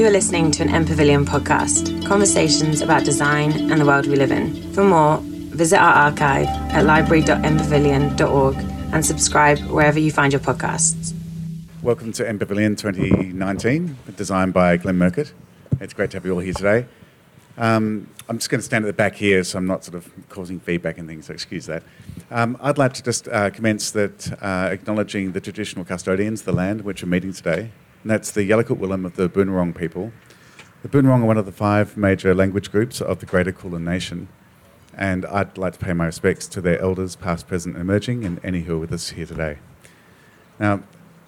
You are listening to an M Pavilion podcast, conversations about design and the world we live in. For more, visit our archive at library.mpavilion.org and subscribe wherever you find your podcasts. Welcome to M Pavilion 2019, designed by Glenn Murcutt. It's great to have you all here today. Um, I'm just going to stand at the back here, so I'm not sort of causing feedback and things, so excuse that. Um, I'd like to just uh, commence that uh, acknowledging the traditional custodians the land which we're meeting today, and that's the Yalukit Willam of the Boonwurrung people. The Boonwurrung are one of the five major language groups of the Greater Kulin Nation, and I'd like to pay my respects to their elders, past, present, and emerging, and any who are with us here today. Now,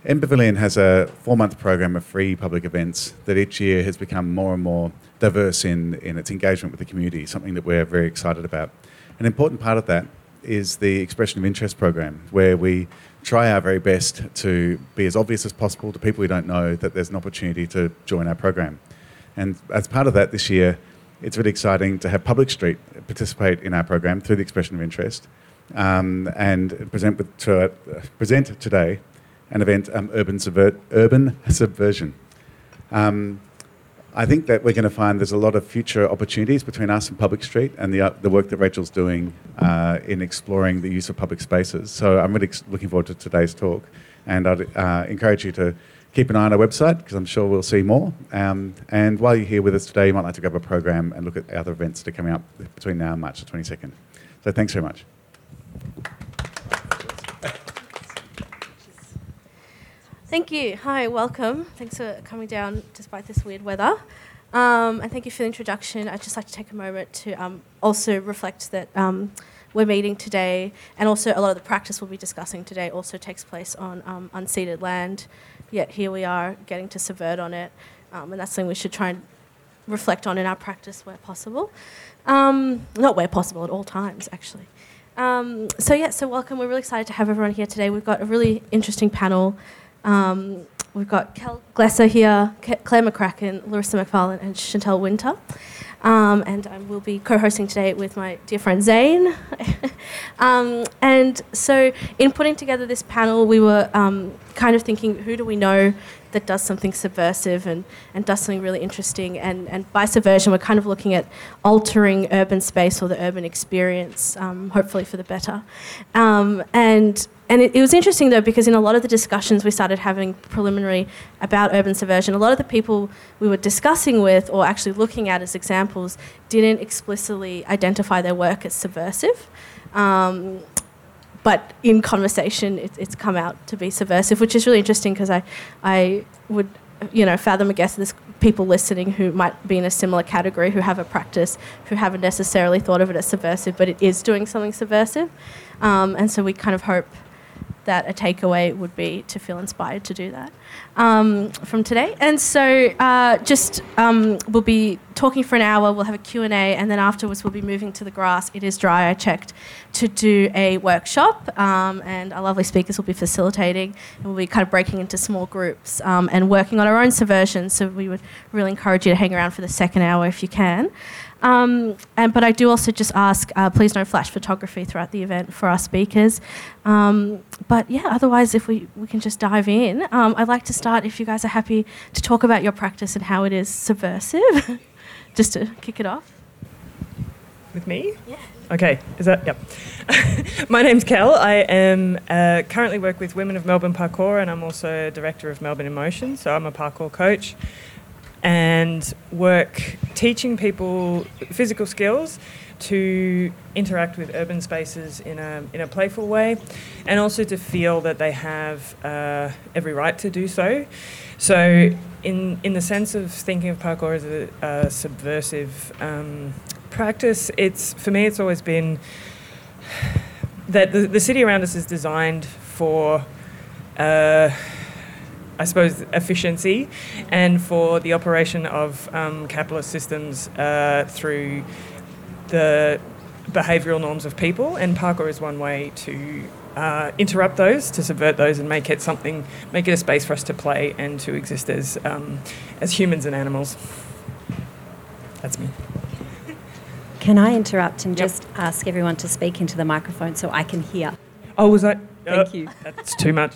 M Pavilion has a four month program of free public events that each year has become more and more diverse in, in its engagement with the community, something that we're very excited about. An important part of that is the expression of interest program, where we try our very best to be as obvious as possible to people we don't know that there's an opportunity to join our program. And as part of that this year, it's really exciting to have Public Street participate in our program through the expression of interest um, and present, with, to, uh, present today an event, um, Urban, Subver- Urban Subversion. Um, I think that we're going to find there's a lot of future opportunities between us and Public Street and the, uh, the work that Rachel's doing uh, in exploring the use of public spaces. So I'm really looking forward to today's talk. And I'd uh, encourage you to keep an eye on our website because I'm sure we'll see more. Um, and while you're here with us today, you might like to grab a program and look at other events that are coming up between now and March the 22nd. So thanks very much. Thank you. Hi, welcome. Thanks for coming down despite this weird weather. Um, and thank you for the introduction. I'd just like to take a moment to um, also reflect that um, we're meeting today, and also a lot of the practice we'll be discussing today also takes place on um, unceded land. Yet here we are getting to subvert on it, um, and that's something we should try and reflect on in our practice where possible. Um, not where possible, at all times, actually. so, yeah, so welcome. We're really excited to have everyone here today. We've got a really interesting panel. Um, we've got Kel Glesser here, Claire McCracken, Larissa McFarlane, and Chantel Winter. Um, and I will be co hosting today with my dear friend Zane. um, and so, in putting together this panel, we were um, kind of thinking who do we know that does something subversive and, and does something really interesting? And, and by subversion, we're kind of looking at altering urban space or the urban experience, um, hopefully for the better. Um, and and it, it, was interesting though because in a lot of the discussions we started having preliminary about urban subversion, a lot of the people we were discussing with or actually looking at as examples didn't explicitly identify their work as subversive. Um, but in conversation, it, it's come out to be subversive, which is really interesting because I, I would, you know, fathom a guess there's people listening who might be in a similar category who have a practice who haven't necessarily thought of it as subversive, but it is doing something subversive. Um, and so we kind of hope that a takeaway would be to feel inspired to do that um, from today. And so uh, just um, we'll be talking for an hour, we'll have a Q&A, and then afterwards we'll be moving to the grass. It is dry, I checked, to do a workshop, um, and our lovely speakers will be facilitating, and we'll be kind of breaking into small groups um, and working on our own subversion, so we would really encourage you to hang around for the second hour if you can. Um, and, but I do also just ask, uh, please no flash photography throughout the event for our speakers. Um, but yeah, otherwise, if we, we can just dive in, um, I'd like to start, if you guys are happy, to talk about your practice and how it is subversive, just to kick it off. With me? Yeah. Okay, is that, yep. My name's Kel. I am uh, currently work with Women of Melbourne Parkour and I'm also director of Melbourne in Motion, so I'm a parkour coach and work teaching people physical skills to interact with urban spaces in a, in a playful way and also to feel that they have uh, every right to do so. So, in, in the sense of thinking of parkour as a, a subversive um, practice, it's for me, it's always been that the, the city around us is designed for. Uh, I suppose, efficiency and for the operation of um, capitalist systems uh, through the behavioural norms of people. And parkour is one way to uh, interrupt those, to subvert those, and make it something, make it a space for us to play and to exist as um, as humans and animals. That's me. Can I interrupt and yep. just ask everyone to speak into the microphone so I can hear? Oh, was that? Thank uh, you. That's too much.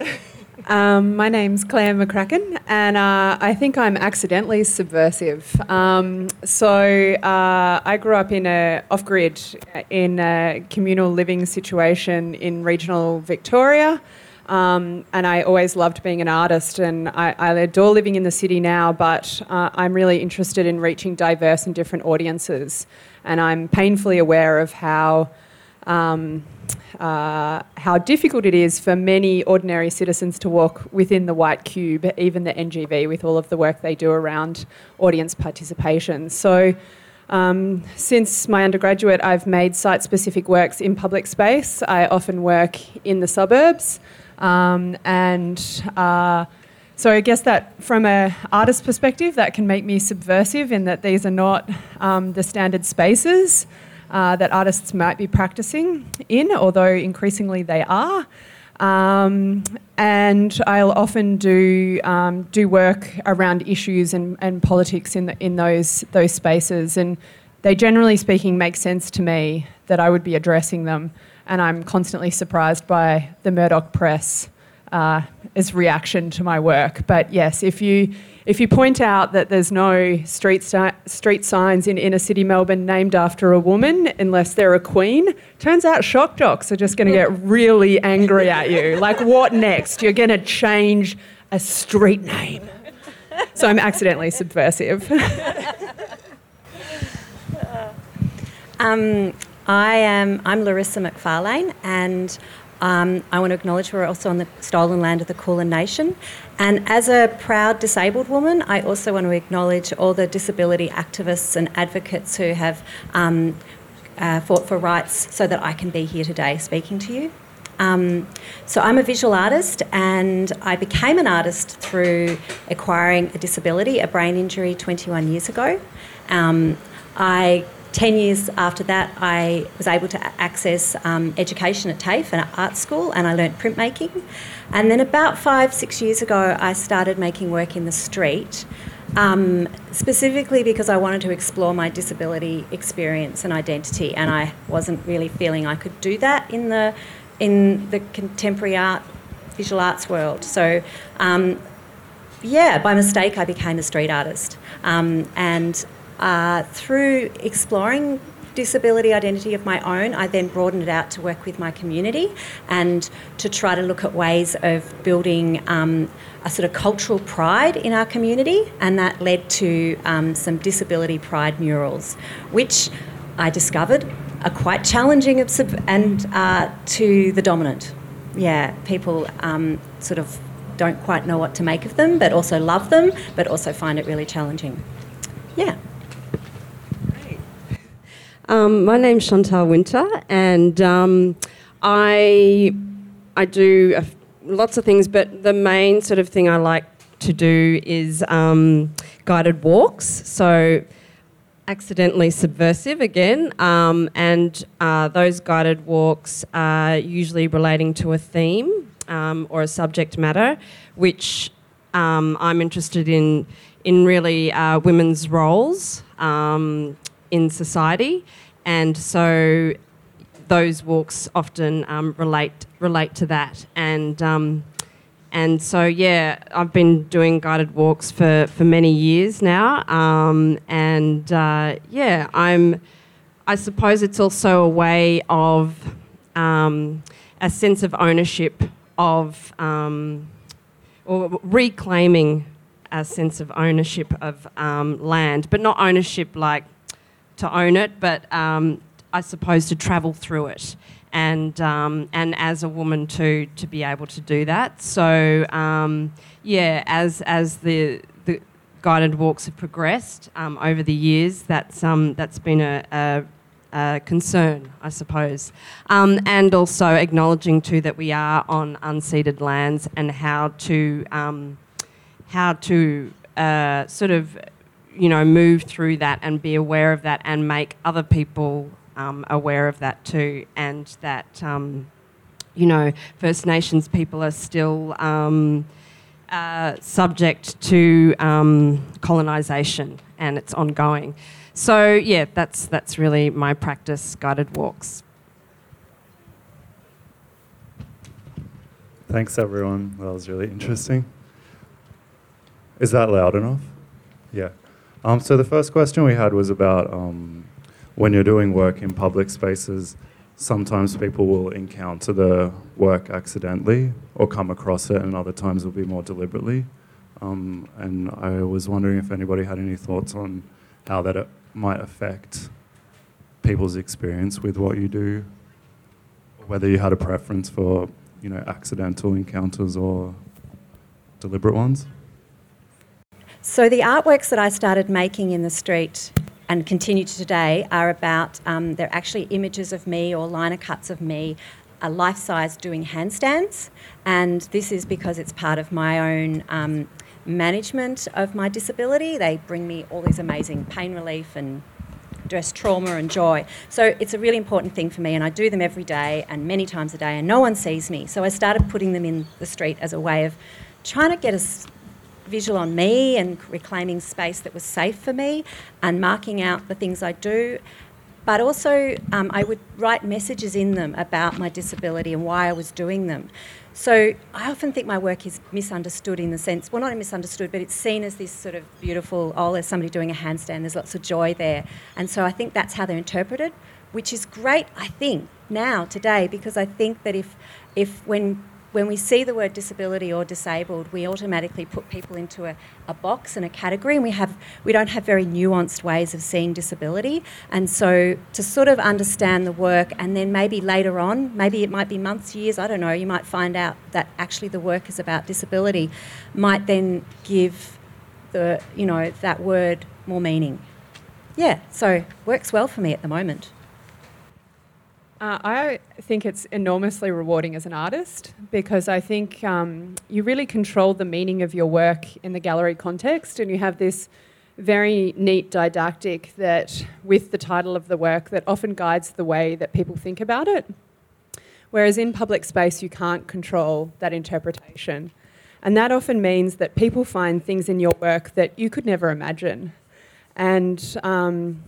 Um, my name's Claire McCracken, and uh, I think I'm accidentally subversive. Um, so uh, I grew up in a off-grid, in a communal living situation in regional Victoria. Um, and I always loved being an artist, and I, I adore living in the city now. But uh, I'm really interested in reaching diverse and different audiences, and I'm painfully aware of how um, uh, how difficult it is for many ordinary citizens to walk within the white cube, even the NGV, with all of the work they do around audience participation. So. Um, since my undergraduate, I've made site specific works in public space. I often work in the suburbs. Um, and uh, so I guess that from an artist perspective, that can make me subversive in that these are not um, the standard spaces uh, that artists might be practicing in, although increasingly they are. Um, and I'll often do um, do work around issues and, and politics in the, in those those spaces, and they generally speaking make sense to me that I would be addressing them. And I'm constantly surprised by the Murdoch press uh, as reaction to my work. But yes, if you if you point out that there's no street street signs in inner city Melbourne named after a woman, unless they're a queen, turns out shock jocks are just going to get really angry at you. Like, what next? You're going to change a street name. So I'm accidentally subversive. um, I am I'm Larissa McFarlane and um, I want to acknowledge we're also on the stolen land of the Kulin Nation. And as a proud disabled woman, I also want to acknowledge all the disability activists and advocates who have um, uh, fought for rights so that I can be here today speaking to you. Um, so I'm a visual artist and I became an artist through acquiring a disability, a brain injury, 21 years ago. Um, I 10 years after that, I was able to access um, education at TAFE, an art school, and I learnt printmaking. And then about five, six years ago, I started making work in the street, um, specifically because I wanted to explore my disability experience and identity, and I wasn't really feeling I could do that in the, in the contemporary art, visual arts world. So, um, yeah, by mistake, I became a street artist. Um, and uh, through exploring disability identity of my own, I then broadened it out to work with my community and to try to look at ways of building um, a sort of cultural pride in our community, and that led to um, some disability pride murals, which I discovered are quite challenging and uh, to the dominant. Yeah, people um, sort of don't quite know what to make of them, but also love them, but also find it really challenging. Yeah. Um, my name's Chantal Winter, and um, I I do lots of things, but the main sort of thing I like to do is um, guided walks. So accidentally subversive again, um, and uh, those guided walks are usually relating to a theme um, or a subject matter, which um, I'm interested in in really uh, women's roles um, in society, and so those walks often um, relate relate to that. And um, and so yeah, I've been doing guided walks for for many years now. Um, and uh, yeah, I'm. I suppose it's also a way of um, a sense of ownership of um, or reclaiming a sense of ownership of um, land, but not ownership like to own it, but um, I suppose to travel through it. And, um, and as a woman too, to be able to do that. So, um, yeah, as, as the, the guided walks have progressed um, over the years, that's, um, that's been a, a concern, I suppose. Um, and also acknowledging too that we are on unceded lands and how to um, how to uh, sort of you know, move through that and be aware of that and make other people um, aware of that too, and that, um, you know, First Nations people are still um, uh, subject to um, colonisation and it's ongoing. So, yeah, that's, that's really my practice guided walks. Thanks, everyone. That was really interesting. Is that loud enough? Yeah. Um, so the first question we had was about um, when you're doing work in public spaces, sometimes people will encounter the work accidentally or come across it, and other times it'll be more deliberately. Um, and I was wondering if anybody had any thoughts on how that uh, might affect people's experience with what you do, whether you had a preference for, you know, accidental encounters or deliberate ones. So the artworks that I started making in the street and continue to today are about, um, they're actually images of me or lino cuts of me, a life size doing handstands. And this is because it's part of my own um, management of my disability. They bring me all these amazing pain relief and stress, trauma, and joy. So it's a really important thing for me, and I do them every day and many times a day, and no one sees me. So I started putting them in the street as a way of trying to get a visual on me and reclaiming space that was safe for me and marking out the things I do. But also, um, I would write messages in them about my disability and why I was doing them. So I often think my work is misunderstood in the sense, well, not misunderstood, but it's seen as this sort of beautiful, oh, there's somebody doing a handstand, there's lots of joy there. And so I think that's how they're interpreted, which is great, I think, now, today, because I think that if, if when when we see the word disability or disabled, we automatically put people into a, a, box and a category, and we have we don't have very nuanced ways of seeing disability. And so to sort of understand the work, and then maybe later on, maybe it might be months, years, I don't know, you might find out that actually the work is about disability, might then give the you know that word more meaning. Yeah, so works well for me at the moment. Uh, I think it's enormously rewarding as an artist because I think um, you really control the meaning of your work in the gallery context, and you have this very neat didactic that, with the title of the work, that often guides the way that people think about it. Whereas in public space, you can't control that interpretation. And that often means that people find things in your work that you could never imagine. And um,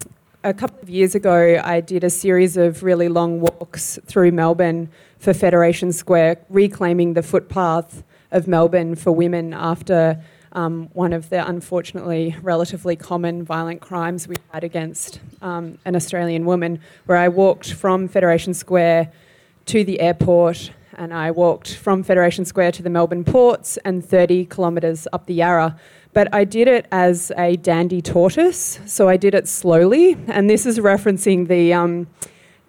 a couple of years ago, I did a series of really long walks through Melbourne for Federation Square, reclaiming the footpath of Melbourne for women after um, one of the unfortunately relatively common violent crimes we had against um, an Australian woman, where I walked from Federation Square to the airport and I walked from Federation Square to the Melbourne ports and 30 kilometres up the Yarra but I did it as a dandy tortoise, so I did it slowly, and this is referencing the. Um,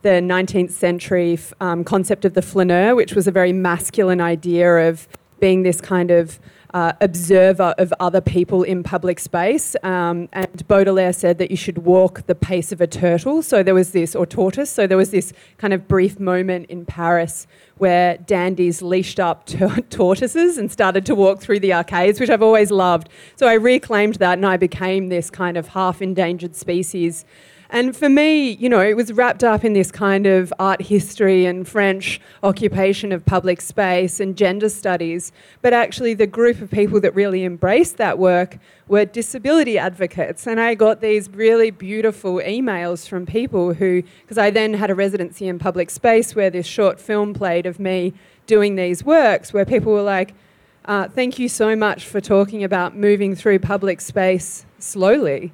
the 19th century um, concept of the flaneur, which was a very masculine idea of being this kind of uh, observer of other people in public space. Um, and Baudelaire said that you should walk the pace of a turtle. So there was this, or tortoise. So there was this kind of brief moment in Paris where dandies leashed up t- tortoises and started to walk through the arcades, which I've always loved. So I reclaimed that and I became this kind of half endangered species and for me, you know, it was wrapped up in this kind of art history and French occupation of public space and gender studies. But actually, the group of people that really embraced that work were disability advocates. And I got these really beautiful emails from people who, because I then had a residency in public space where this short film played of me doing these works, where people were like, uh, Thank you so much for talking about moving through public space slowly.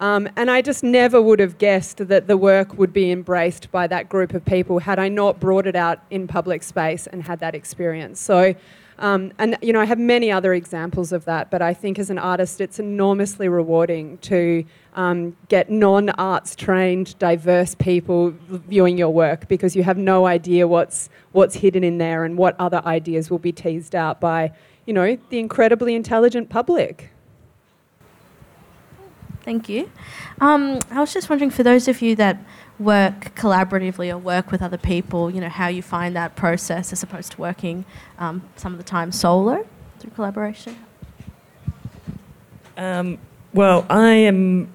Um, and I just never would have guessed that the work would be embraced by that group of people had I not brought it out in public space and had that experience. So, um, and you know, I have many other examples of that, but I think as an artist, it's enormously rewarding to um, get non arts trained, diverse people viewing your work because you have no idea what's, what's hidden in there and what other ideas will be teased out by, you know, the incredibly intelligent public. Thank you. Um, I was just wondering, for those of you that work collaboratively or work with other people, you know, how you find that process as opposed to working um, some of the time solo through collaboration. Um, well, I am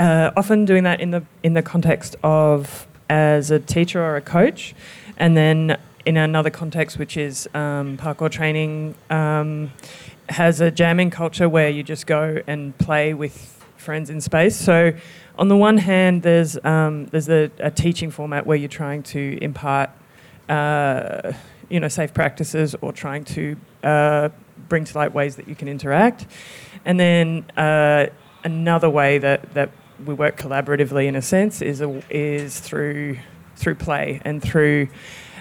uh, often doing that in the in the context of as a teacher or a coach, and then in another context, which is um, parkour training, um, has a jamming culture where you just go and play with friends in space. So, on the one hand, there's um, there's a, a, teaching format where you're trying to impart uh, you know, safe practices or trying to uh, bring to light ways that you can interact. And then uh, another way that, that we work collaboratively in a sense is, a, is through, through play and through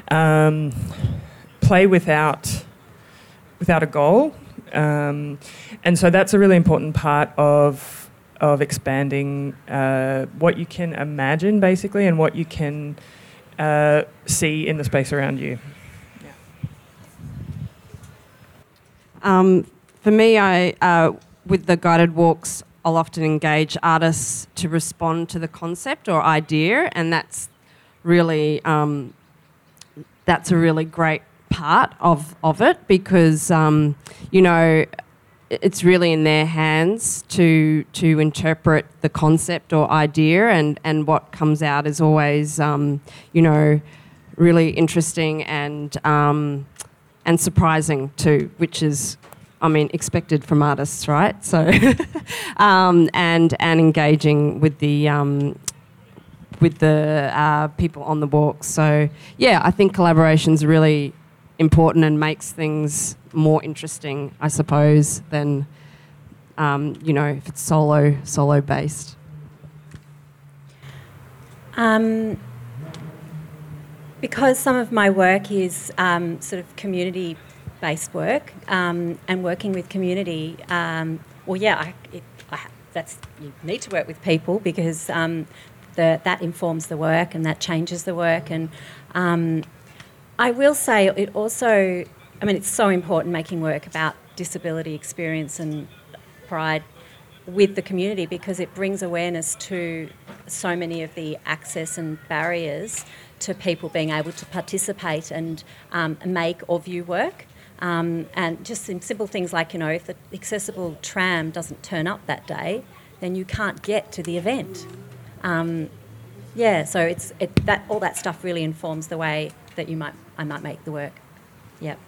um, play without, without a goal. Um, and so that's a really important part of of expanding uh, what you can imagine basically and what you can uh, see in the space around you. Um, for me, I uh, with the guided walks, I'll often engage artists to respond to the concept or idea, and that's really um, that's a really great part of of it because um, you know it's really in their hands to to interpret the concept or idea, and and what comes out is always um, you know really interesting and um, and surprising too, which is, I mean, expected from artists, right? So, um, and and engaging with the um, with the uh, people on the walk. So, yeah, I think collaboration's really important and makes things more interesting, I suppose, than um, you know if it's solo solo based. Um, because some of my work is um, sort of community based work um, and working with community, um, well, yeah, I, it, I, that's you need to work with people because um, the, that informs the work and that changes the work. And I will say it also, I mean, it's so important making work about disability experience and pride with the community because it brings awareness to so many of the access and barriers to people being able to participate and um, make or view work. Um, and just simple things like, you know, if the accessible tram doesn't turn up that day, then you can't get to the event. Um, yeah, so it's it, that all that stuff really informs the way that you might I might make the work. Yep.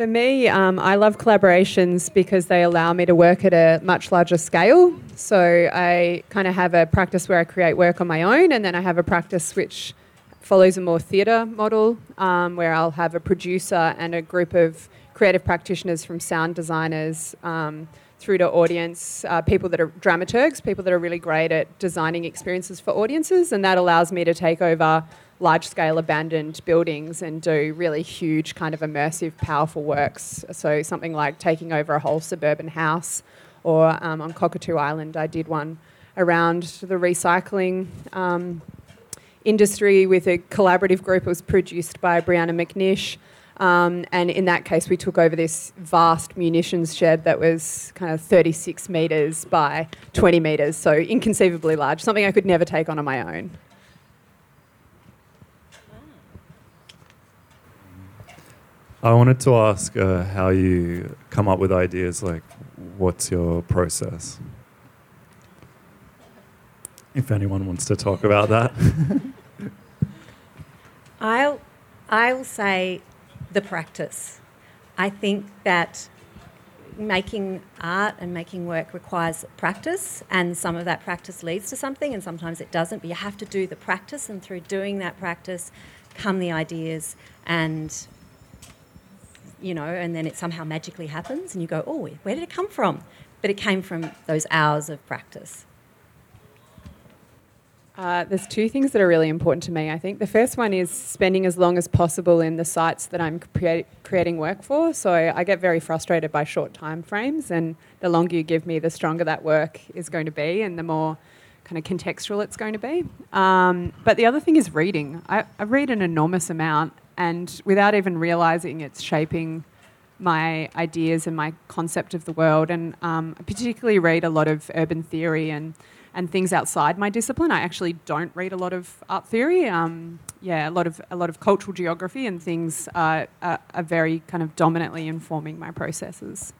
For me, um, I love collaborations because they allow me to work at a much larger scale. So I kind of have a practice where I create work on my own, and then I have a practice which follows a more theatre model um, where I'll have a producer and a group of creative practitioners from sound designers um, through to audience, uh, people that are dramaturgs, people that are really great at designing experiences for audiences, and that allows me to take over large scale abandoned buildings and do really huge, kind of immersive, powerful works. So, something like taking over a whole suburban house, or um, on Cockatoo Island, I did one around the recycling um, industry with a collaborative group. It was produced by Brianna McNish. Um, and in that case, we took over this vast munitions shed that was kind of 36 metres by 20 metres, so inconceivably large, something I could never take on on my own. I wanted to ask uh, how you come up with ideas, like what's your process? If anyone wants to talk about that. I'll, I'll say the practice. I think that making art and making work requires practice, and some of that practice leads to something, and sometimes it doesn't. But you have to do the practice, and through doing that practice, come the ideas, and you know, and then it somehow magically happens, and you go, "Oh, where did it come from?" But it came from those hours of practice. Uh, there's two things that are really important to me, I think. The first one is spending as long as possible in the sites that I'm create, creating work for. So I get very frustrated by short time frames, and the longer you give me, the stronger that work is going to be, and the more kind of contextual it's going to be. Um, but the other thing is reading. I, I read an enormous amount, and without even realizing it's shaping my ideas and my concept of the world. And um, I particularly read a lot of urban theory and and things outside my discipline. I actually don't read a lot of art theory. Um, yeah, a lot of a lot of cultural geography and things are, are, are very kind of dominantly informing my processes.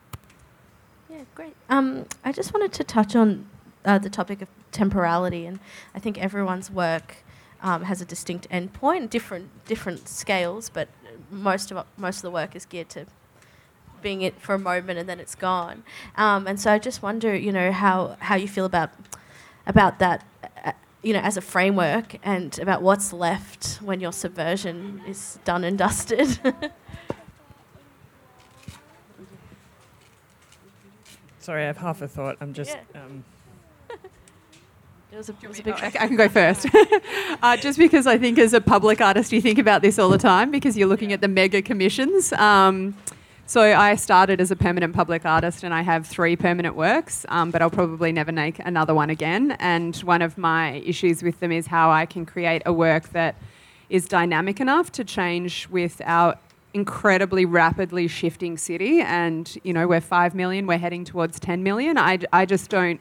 Yeah, great. Um, I just wanted to touch on uh, the topic of temporality, and I think everyone's work um, has a distinct endpoint, different different scales, but most of most of the work is geared to being it for a moment and then it's gone. Um, and so I just wonder, you know, how how you feel about about that you know, as a framework and about what's left when your subversion is done and dusted. Sorry, I have half a thought. I'm just. Yeah. Um, it was a, it was a Oh, big I I can go first. uh, just because I think as a public artist, you think about this all the time because you're looking at the mega commissions. Um, so I started as a permanent public artist and I have three permanent works, um, but I'll probably never make another one again. And one of my issues with them is how I can create a work that is dynamic enough to change with our incredibly rapidly shifting city. And, you know, we're 5 million, we're heading towards 10 million. I, I just don't.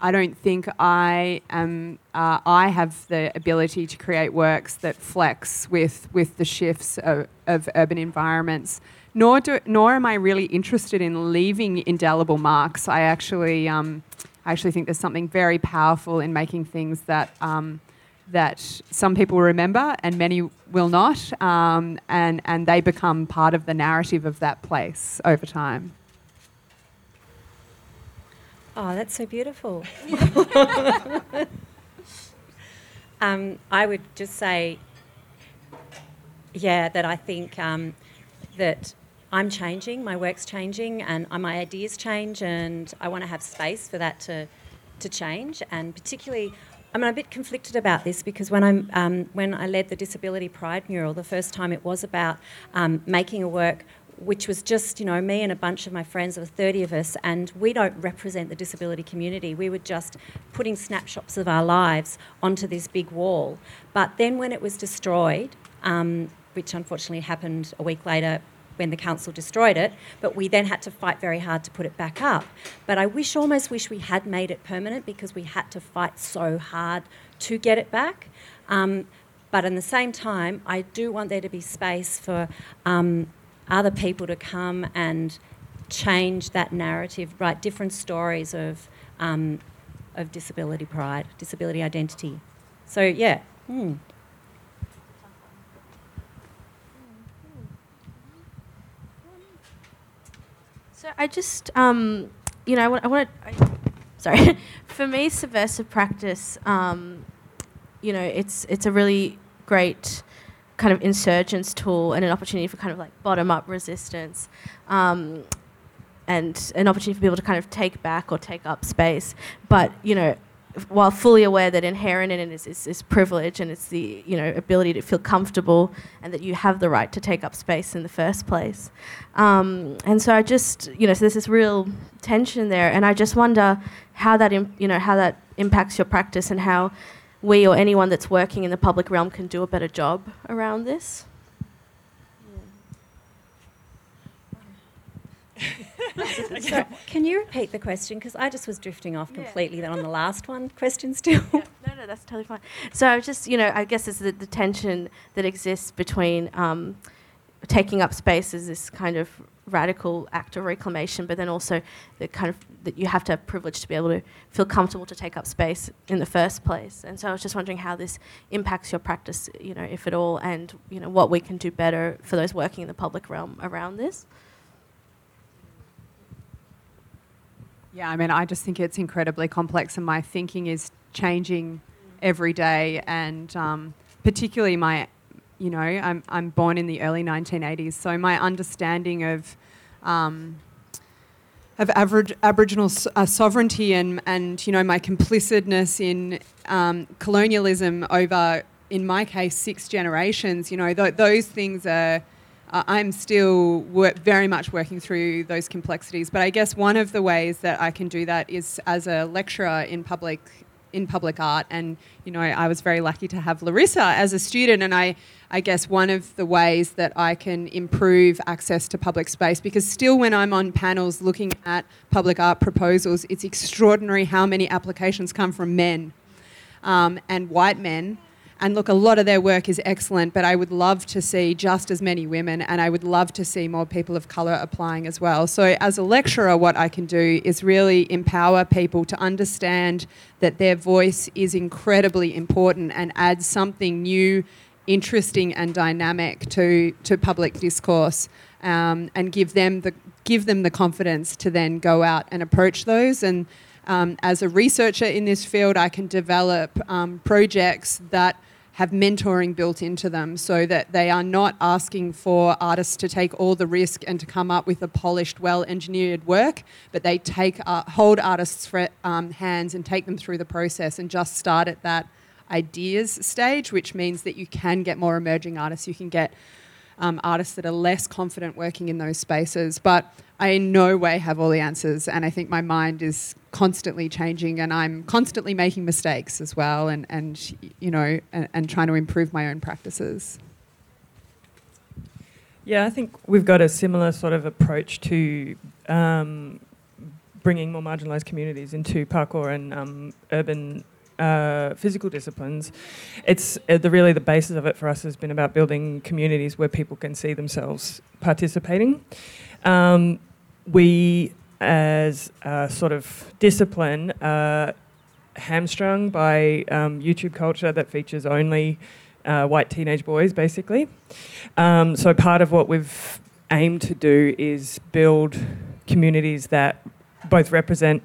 I don't think I am. Uh, I have the ability to create works that flex with with the shifts of, of urban environments. Nor do, nor am I really interested in leaving indelible marks. I actually, um, I actually think there's something very powerful in making things that um, that some people remember and many will not, um, and and they become part of the narrative of that place over time. Oh, that's so beautiful. um, I would just say, yeah, that I think um, that I'm changing, my work's changing, and uh, my ideas change, and I want to have space for that to, to change. And particularly, I'm a bit conflicted about this because when, I'm, um, when I led the Disability Pride mural, the first time it was about um, making a work which was just, you know, me and a bunch of my friends, there were 30 of us, and we don't represent the disability community. We were just putting snapshots of our lives onto this big wall. But then when it was destroyed, um, which unfortunately happened a week later when the council destroyed it, but we then had to fight very hard to put it back up. But I wish, almost wish we had made it permanent because we had to fight so hard to get it back. Um, but in the same time, I do want there to be space for um, other people to come and change that narrative, write different stories of, um, of disability pride, disability identity. So, yeah. Hmm. So I just, um, you know, I want, I want to, sorry, for me, subversive practice, um, you know, it's it's a really great kind of insurgence tool and an opportunity for kind of like bottom up resistance. Um, and an opportunity for people to kind of take back or take up space, but you know, while fully aware that inherent in it is, is, is, privilege and it's the you know ability to feel comfortable and that you have the right to take up space in the first place. Um, and so I just you know so there's this real tension there, and I just wonder how that you know how that impacts your practice and how we or anyone that's working in the public realm can do a better job around this. so, can you repeat the question? Because I just was drifting off completely yeah. on the last one question still. Yeah. No, no, that's totally fine. So I was just, you know, I guess it's the, the tension that exists between um, taking up space as this kind of radical act of reclamation, but then also the kind of that you have to have privilege to be able to feel comfortable to take up space in the first place. And so I was just wondering how this impacts your practice, you know, if at all, and you know what we can do better for those working in the public realm around this. Yeah, I mean, I just think it's incredibly complex, and my thinking is changing every day. And um, particularly, my, you know, I'm I'm born in the early 1980s, so my understanding of um, of Aboriginal uh, sovereignty and and you know my complicitness in um, colonialism over, in my case, six generations. You know, th- those things are uh, I'm still wor- very much working through those complexities. But I guess one of the ways that I can do that is as a lecturer in public in public art. And you know, I was very lucky to have Larissa as a student, and I. I guess one of the ways that I can improve access to public space, because still when I'm on panels looking at public art proposals, it's extraordinary how many applications come from men um, and white men and look, a lot of their work is excellent, but I would love to see just as many women, and I would love to see more people of colour applying as well. So, as a lecturer, what I can do is really empower people to understand that their voice is incredibly important and add something new, interesting, and dynamic to, to public discourse, um, and give them the give them the confidence to then go out and approach those. And um, as a researcher in this field, I can develop um, projects that have mentoring built into them so that they are not asking for artists to take all the risk and to come up with a polished, well engineered work, but they take uh, hold artists' um, hands and take them through the process and just start at that ideas stage, which means that you can get more emerging artists. You can get um, artists that are less confident working in those spaces. But I in no way have all the answers, and I think my mind is constantly changing, and I'm constantly making mistakes as well, and, and you know, and, and trying to improve my own practices. Yeah, I think we've got a similar sort of approach to um, bringing more marginalised communities into parkour and um, urban uh, physical disciplines, it's uh, the really the basis of it for us has been about building communities where people can see themselves participating. Um, we, as a sort of discipline, are hamstrung by um, YouTube culture that features only uh, white teenage boys, basically. Um, so part of what we've aimed to do is build communities that both represent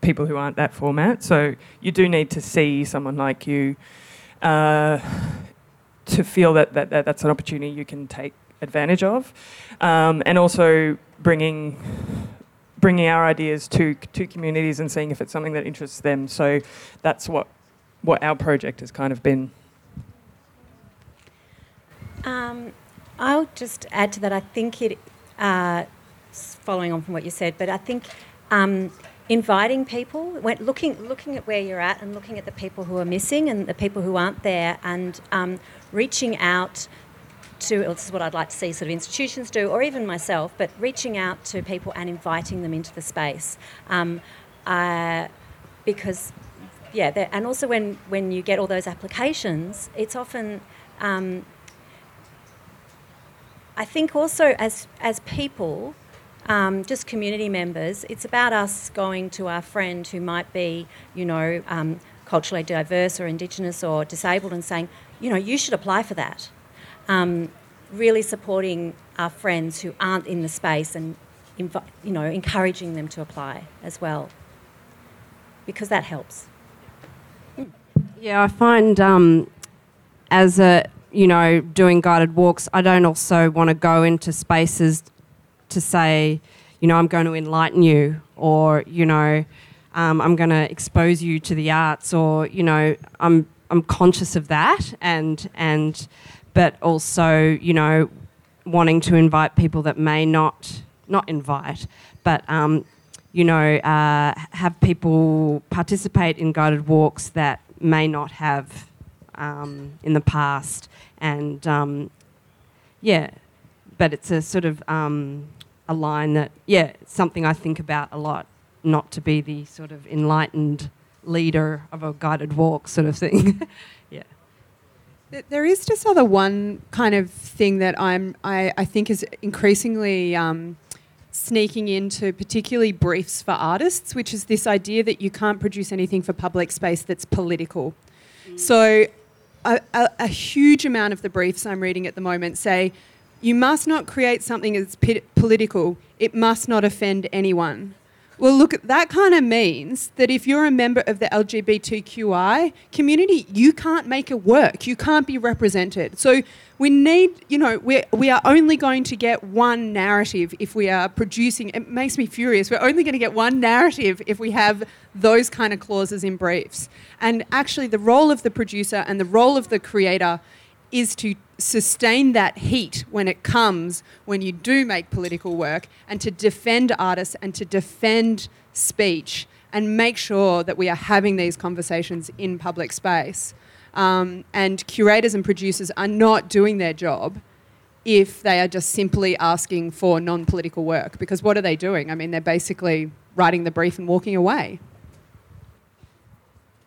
people who aren't that format. So you do need to see someone like you uh, to feel that, that, that, that's an opportunity you can take advantage of, um, and also bringing bringing our ideas to to communities and seeing if it's something that interests them. So that's what what our project has kind of been. Um, I'll just add to that. I think it, uh, following on from what you said, but I think um, inviting people, looking looking at where you're at and looking at the people who are missing and the people who aren't there, and um, reaching out to this is what I'd like to see sort of institutions do, or even myself, but reaching out to people and inviting them into the space, um, uh, because yeah, and also when when you get all those applications, it's often um, I think also as as people um, just community members, it's about us going to our friend who might be, you know, um, culturally diverse or Indigenous or disabled and saying, you know, you should apply for that. Um, really supporting our friends who aren't in the space and, inv- you know, encouraging them to apply as well, because that helps. Yeah, I find um, as a you know doing guided walks, I don't also want to go into spaces to say, you know, I'm going to enlighten you, or you know, um, I'm going to expose you to the arts, or you know, I'm I'm conscious of that, and and but also you know, wanting to invite people that may not not invite, but um, you know, uh, have people participate in guided walks that may not have um, in the past, and um, yeah, but it's a sort of um, a line that, yeah, it's something I think about a lot, not to be the sort of enlightened leader of a guided walk sort of thing. There is just other one kind of thing that I'm, I, I think is increasingly um, sneaking into particularly briefs for artists, which is this idea that you can't produce anything for public space that's political. Mm. So a, a, a, huge amount of the briefs I'm reading at the moment say you must not create something that's political. It must not offend anyone. Well, look, that kind of means that if you're a member of the LGBTQI community, you can't make it work. You can't be represented. So we need, you know, we we are only going to get one narrative if we are producing. It makes me furious. We're only going to get one narrative if we have those kind of clauses in briefs. And actually, the role of the producer and the role of the creator is to sustain that heat when it comes when you do make political work and to defend artists and to defend speech and make sure that we are having these conversations in public space. Um, and curators and producers are not doing their job if they are just simply asking for non political work. Because what are they doing? I mean, they're basically writing the brief and walking away.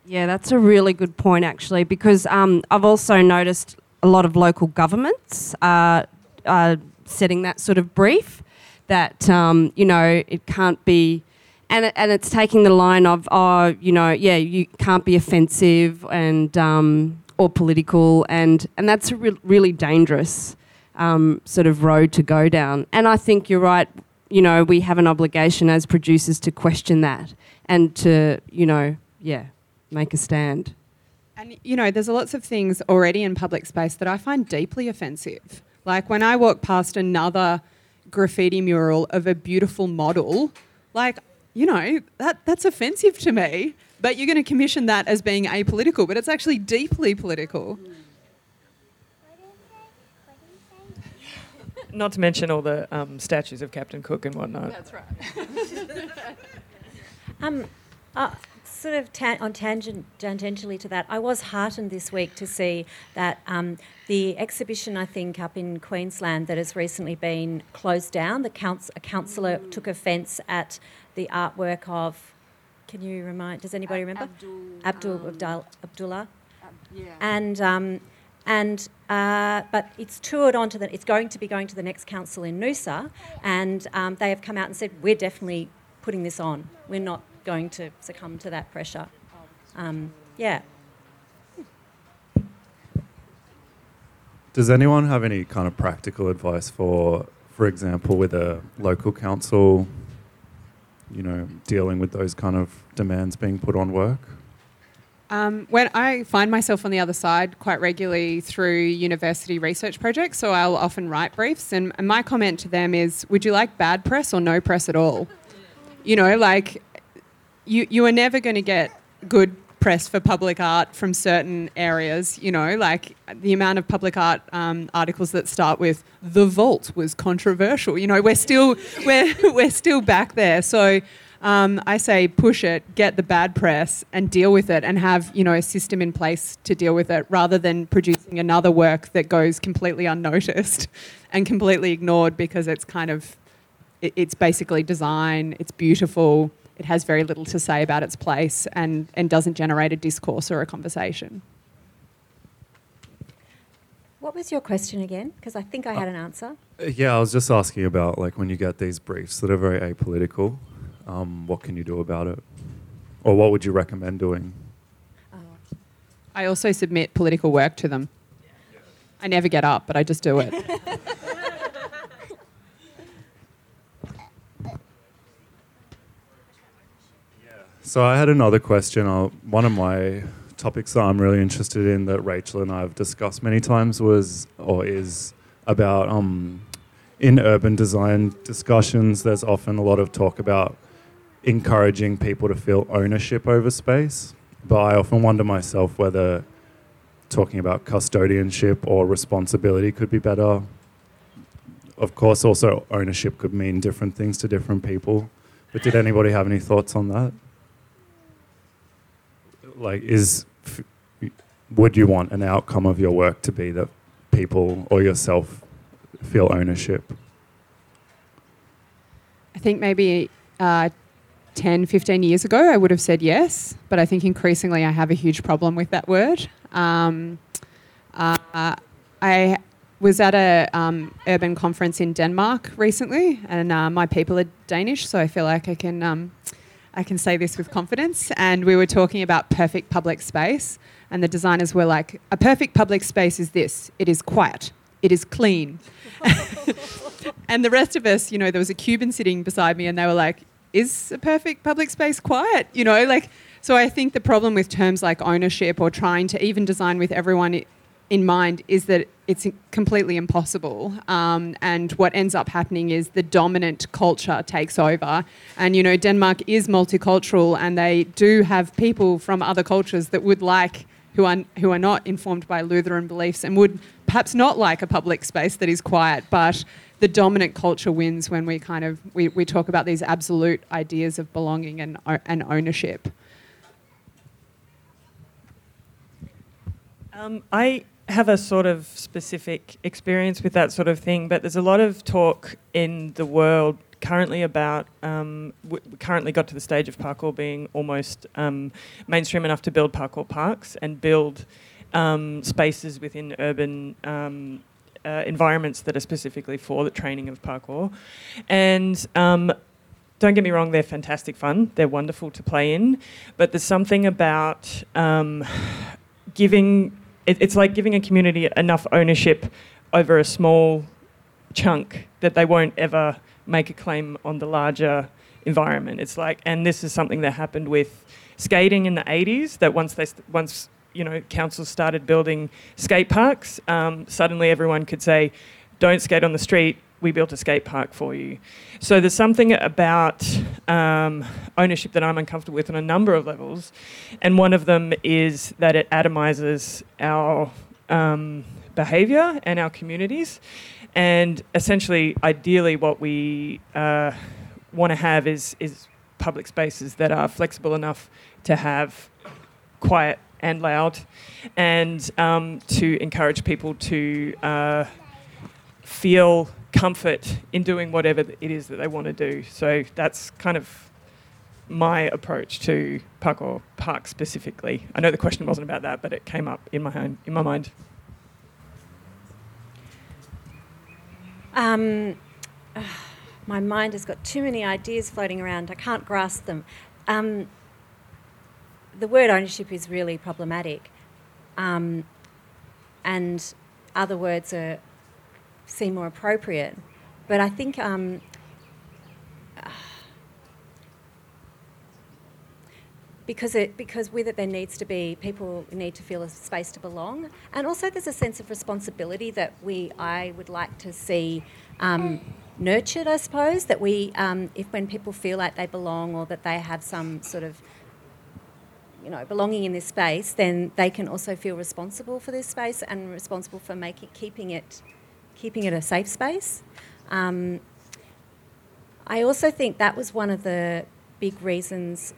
Yeah, that's a really good point, actually, because um, I've also noticed a lot of local governments are, are setting that sort of brief that, um, you know, it can't be. And, and it's taking the line of, oh, you know, yeah, you can't be offensive and um, or political, and, and that's a re- really dangerous um, sort of road to go down. And I think you're right. you know, we have an obligation as producers to question that and to, you know, yeah, make a stand. And you know, there's lots of things already in public space that I find deeply offensive. Like when I walk past another graffiti mural of a beautiful model, like, you know, that that's offensive to me. But you're going to commission that as being apolitical, but it's actually deeply political. Not to mention all the um, statues of Captain Cook and whatnot. That's right. Um, uh, sort of ta- on tangent, tangentially to that, I was heartened this week to see that um, the exhibition, I think, up in Queensland that has recently been closed down. The couns- a councillor took offence at the artwork of. Can you remind? Does anybody remember? Abdul Abdul Abdullah. And um, and uh, but it's toured onto the. It's going to be going to the next council in Noosa, and um, they have come out and said we're definitely putting this on. We're not going to succumb to that pressure. Um, yeah. Does anyone have any kind of practical advice for, for example, with a local council, you know, dealing with those kind of demands being put on work? Um, when I find myself on the other side quite regularly through university research projects, so I'll often write briefs, and, and my comment to them is, would you like bad press or no press at all? You know, like you you are never going to get good press for public art from certain areas. You know, like the amount of public art um, articles that start with "the vault was controversial." You know, we're still we're we're still back there. So. Um, I say push it, get the bad press, and deal with it, and have you know a system in place to deal with it, rather than producing another work that goes completely unnoticed and completely ignored because it's kind of it, it's basically design, it's beautiful, it has very little to say about its place, and and doesn't generate a discourse or a conversation. What was your question again? Because I think I had an answer. Uh, Yeah, I was just asking about like when you get these briefs that are very apolitical, um, what can you do about it? Or what would you recommend doing? I also submit political work to them. I never get up, but I just do it. So I had another question. One of my topics that I'm really interested in that Rachel and I have discussed many times was or is about um, in urban design discussions. There's often a lot of talk about encouraging people to feel ownership over space, but I often wonder myself whether talking about custodianship or responsibility could be better. Of course, also ownership could mean different things to different people. But did anybody have any thoughts on that? Like is would you want an outcome of your work to be that people or yourself feel ownership I think maybe uh, 10, 15 years ago, I would have said yes, but I think increasingly I have a huge problem with that word. Um, uh, I was at a um, urban conference in Denmark recently, and uh, my people are Danish, so I feel like I can um, I can say this with confidence. And we were talking about perfect public space, and the designers were like, "A perfect public space is this: it is quiet, it is clean." and the rest of us, you know, there was a Cuban sitting beside me, and they were like, "Is a perfect public space quiet?" You know, like. So I think the problem with terms like ownership or trying to even design with everyone in mind is that it's completely impossible. Um, and what ends up happening is the dominant culture takes over. And you know, Denmark is multicultural, and they do have people from other cultures that would like who are who are not informed by Lutheran beliefs and would perhaps not like a public space that is quiet, but the dominant culture wins when we kind of we, we talk about these absolute ideas of belonging and and ownership. Um, I have a sort of specific experience with that sort of thing, but there's a lot of talk in the world currently about. Um, we currently got to the stage of parkour being almost um, mainstream enough to build parkour parks and build um, spaces within urban. Um, uh, environments that are specifically for the training of parkour, and um, don't get me wrong, they're fantastic fun. They're wonderful to play in, but there's something about um, giving. It, it's like giving a community enough ownership over a small chunk that they won't ever make a claim on the larger environment. It's like, and this is something that happened with skating in the 80s. That once they once you know councils started building skate parks, um, suddenly everyone could say, "Don't skate on the street." We built a skate park for you. So there's something about um, ownership that I'm uncomfortable with on a number of levels, and one of them is that it atomizes our um, behaviour and our communities. And essentially, ideally, what we uh, want to have is is public spaces that are flexible enough to have quiet and loud, and um, to encourage people to uh, feel comfort in doing whatever it is that they want to do. So that's kind of my approach to Parkour Park specifically. I know the question wasn't about that, but it came up in my own, in my mind. Um, uh, my mind has got too many ideas floating around. I can't grasp them. Um, the word ownership is really problematic, um, and other words are seem more appropriate. But I think um, because it because with it there needs to be people need to feel a space to belong, and also there's a sense of responsibility that we I would like to see. Um, nurtured, I suppose, that we, um, if when people feel like they belong or that they have some sort of you know, belonging in this space, then they can also feel responsible for this space and responsible for making keeping it keeping it a safe space. Um, I also think that was one of the big reasons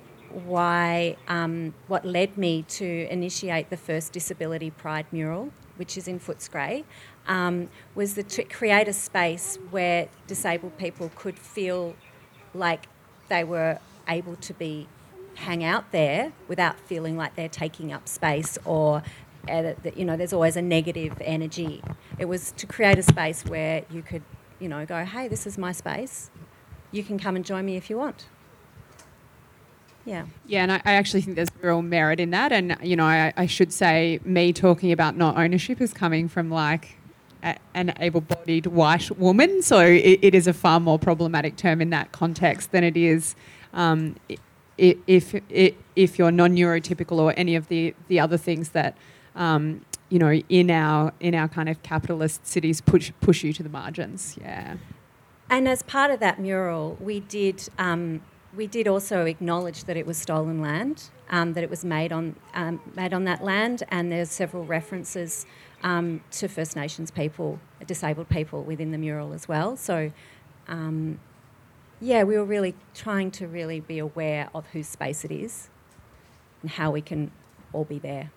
why um, what led me to initiate the first disability pride mural, which is in Footscray, um, was the, to create a space where disabled people could feel like they were able to be hang out there without feeling like they're taking up space or uh, that, you know there's always a negative energy. It was to create a space where you could you know go hey this is my space. You can come and join me if you want. Yeah. Yeah and I, I actually think there's real merit in that. And you know I, I should say me talking about not ownership is coming from like a, an able-bodied white woman. So it, it is a far more problematic term in that context than it is um, if, if, if you're non-neurotypical or any of the, the other things that um, you know in our in our kind of capitalist cities push push you to the margins. Yeah. And as part of that mural we did um, we did also acknowledge that it was stolen land um, that it was made on um, made on that land. And there's several references um, to First Nations people disabled people within the mural as well. So um, yeah, we were really trying to really be aware of whose space it is and how we can all be there.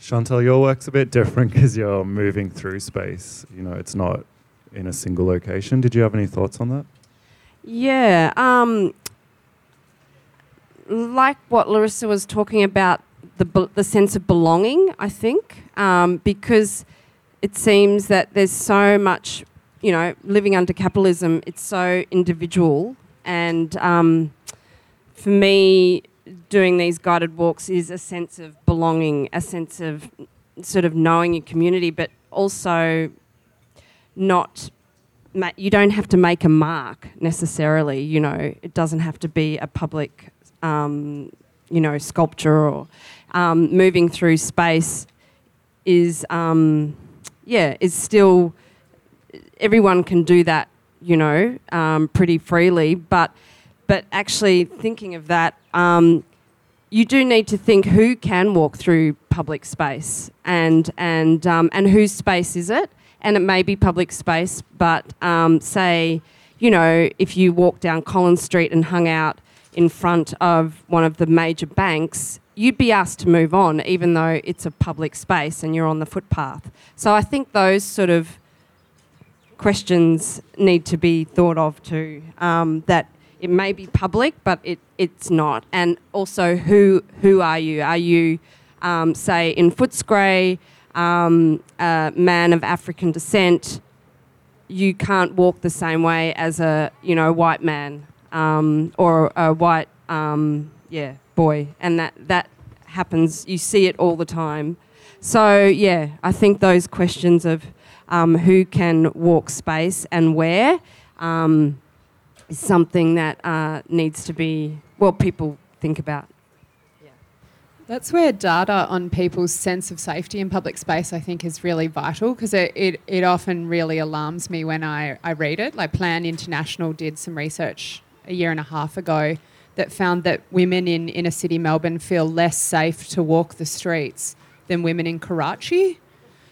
Chantal, your work's a bit different because you're moving through space. You know, it's not in a single location. Did you have any thoughts on that? Yeah, um, like what Larissa was talking about, the the sense of belonging. I think um, because it seems that there's so much you know, living under capitalism, it's so individual. And um, for me, doing these guided walks is a sense of belonging, a sense of sort of knowing your community, but also not. Ma- you don't have to make a mark necessarily. You know, it doesn't have to be a public, um, you know, sculpture or um, moving through space. Is um, yeah, is still everyone can do that, you know, um, pretty freely. But but actually thinking of that, um, you do need to think who can walk through public space and and um, and whose space is it? And it may be public space, but um, say, you know, if you walk down Collins Street and hung out in front of one of the major banks, you'd be asked to move on, even though it's a public space and you're on the footpath. So I think those sort of questions need to be thought of too. Um, that it may be public, but it, it's not. And also, who who are you? Are you, um, say, in Footscray, um, a man of African descent? You can't walk the same way as a you know white man um, or a white um, yeah boy, and that that happens. You see it all the time. So yeah, I think those questions of um, who can walk space and where um, is something that uh, needs to be, well, people think about. That's where data on people's sense of safety in public space, I think, is really vital because it, it, it often really alarms me when I, I read it. Like Plan International did some research a year and a half ago that found that women in inner city Melbourne feel less safe to walk the streets than women in Karachi.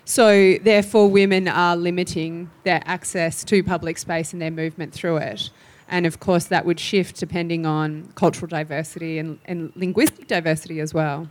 So, therefore, women are limiting their access to public space and their movement through it. And of course, that would shift depending on cultural diversity and, and linguistic diversity as well.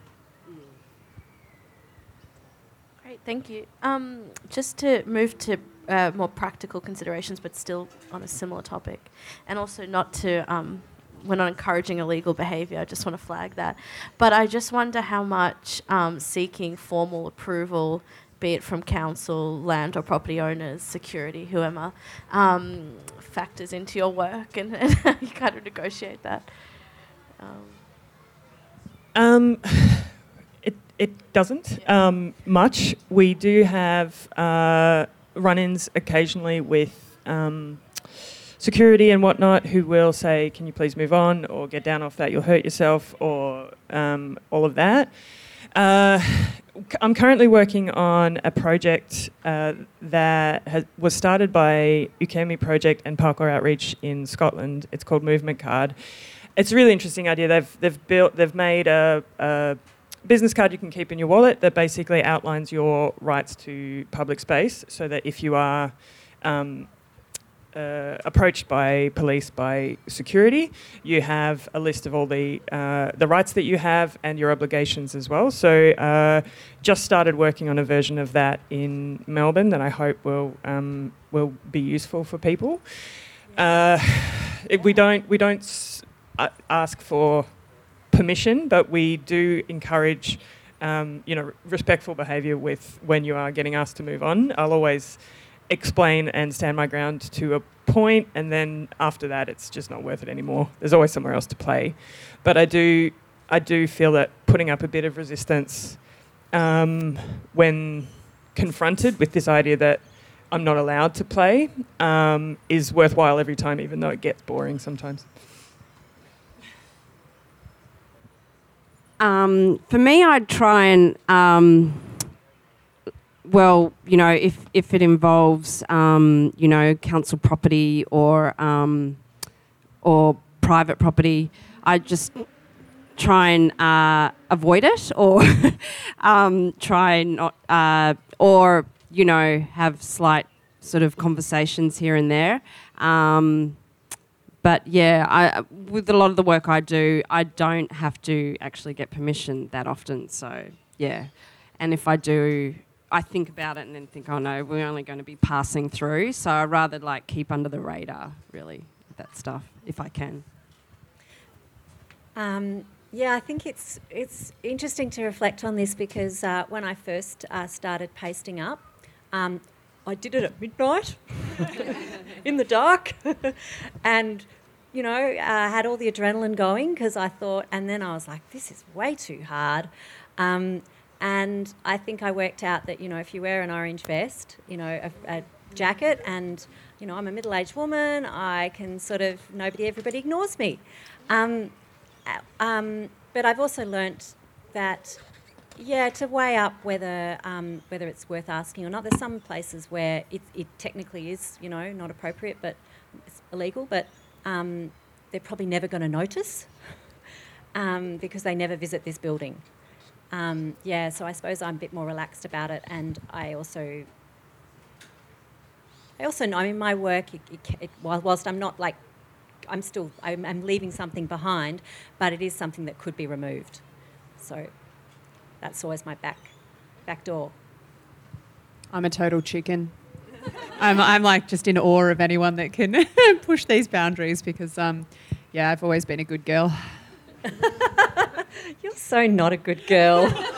Great, thank you. Um, just to move to uh, more practical considerations, but still on a similar topic, and also not to, um, we're not encouraging illegal behaviour, I just want to flag that. But I just wonder how much um, seeking formal approval, be it from council, land or property owners, security, whoever, um, factors into your work and, and you kind of negotiate that. Um, Um, it, it doesn't um, much. We do have uh, run ins occasionally with um, security and whatnot who will say, Can you please move on? or get down off that, you'll hurt yourself, or um, all of that. Uh, I'm currently working on a project uh, that has, was started by Ukemi Project and Parkour Outreach in Scotland. It's called Movement Card. It's a really interesting idea. They've they've built they've made a, a business card you can keep in your wallet that basically outlines your rights to public space, so that if you are um, uh, approached by police by security, you have a list of all the uh, the rights that you have and your obligations as well. So, uh, just started working on a version of that in Melbourne that I hope will um, will be useful for people. Uh, we don't we don't s- uh, ask for permission, but we do encourage. Um, you know, respectful behaviour with when you are getting asked to move on. I'll always explain and stand my ground to a point, and then after that, it's just not worth it anymore. There's always somewhere else to play. But I do, I do feel that putting up a bit of resistance um, when confronted with this idea that I'm not allowed to play um, is worthwhile every time, even though it gets boring sometimes. Um, for me, I'd try and, um, well, you know, if, if it involves, um, you know, council property or, um, or private property, I just try and uh, avoid it or um, try not, uh, or, you know, have slight sort of conversations here and there. Um, but yeah, I, with a lot of the work I do, I don't have to actually get permission that often. So yeah, and if I do, I think about it and then think, oh no, we're only going to be passing through. So I rather like keep under the radar, really, that stuff if I can. Um, yeah, I think it's it's interesting to reflect on this because uh, when I first uh, started pasting up, um, I did it at midnight in the dark, and you know uh, had all the adrenaline going because I thought, and then I was like, this is way too hard. Um, and I think I worked out that you know if you wear an orange vest, you know a, a jacket, and you know I'm a middle-aged woman, I can sort of nobody, everybody ignores me. Um, uh, um, but I've also learnt that, yeah, to weigh up whether um, whether it's worth asking or not. There's some places where it, it technically is, you know, not appropriate, but it's illegal. But um, they're probably never going to notice um, because they never visit this building. Um, yeah, so I suppose I'm a bit more relaxed about it, and I also. I also know, I mean, my work, it, it, it, whilst I'm not like I'm still I'm, I'm leaving something behind, but it is something that could be removed. So that's always my back back door. I'm a total chicken. I'm, I'm like just in awe of anyone that can push these boundaries because, um, yeah, I've always been a good girl. You're so not a good girl.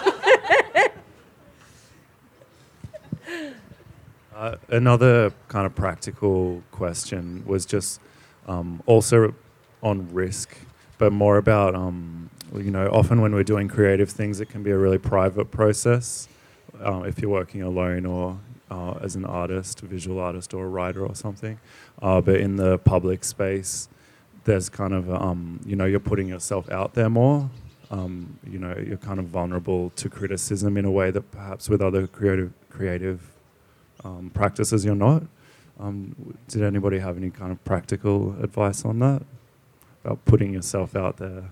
Uh, another kind of practical question was just um, also on risk, but more about, um, you know, often when we're doing creative things, it can be a really private process. Um, if you're working alone or uh, as an artist, visual artist or a writer or something. Uh, but in the public space, there's kind of, um, you know, you're putting yourself out there more. Um, you know, you're kind of vulnerable to criticism in a way that perhaps with other creative creative um, practices you're not. Um, did anybody have any kind of practical advice on that about putting yourself out there?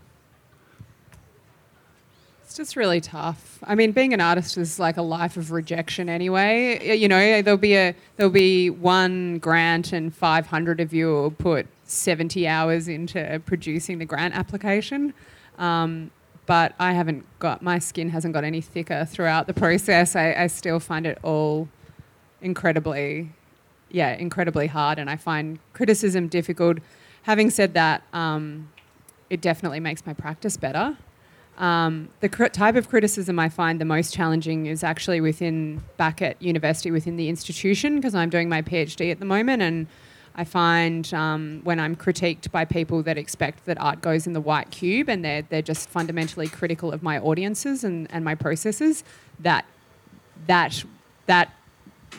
It's just really tough. I mean, being an artist is like a life of rejection anyway. You know, there'll be a there'll be one grant and 500 of you will put 70 hours into producing the grant application. Um, but I haven't got my skin hasn't got any thicker throughout the process. I, I still find it all incredibly, yeah, incredibly hard, and I find criticism difficult. Having said that, um, it definitely makes my practice better. Um, the cr- type of criticism I find the most challenging is actually within back at university within the institution because I'm doing my PhD at the moment and I find um, when I'm critiqued by people that expect that art goes in the white cube and they're, they're just fundamentally critical of my audiences and, and my processes, that, that, that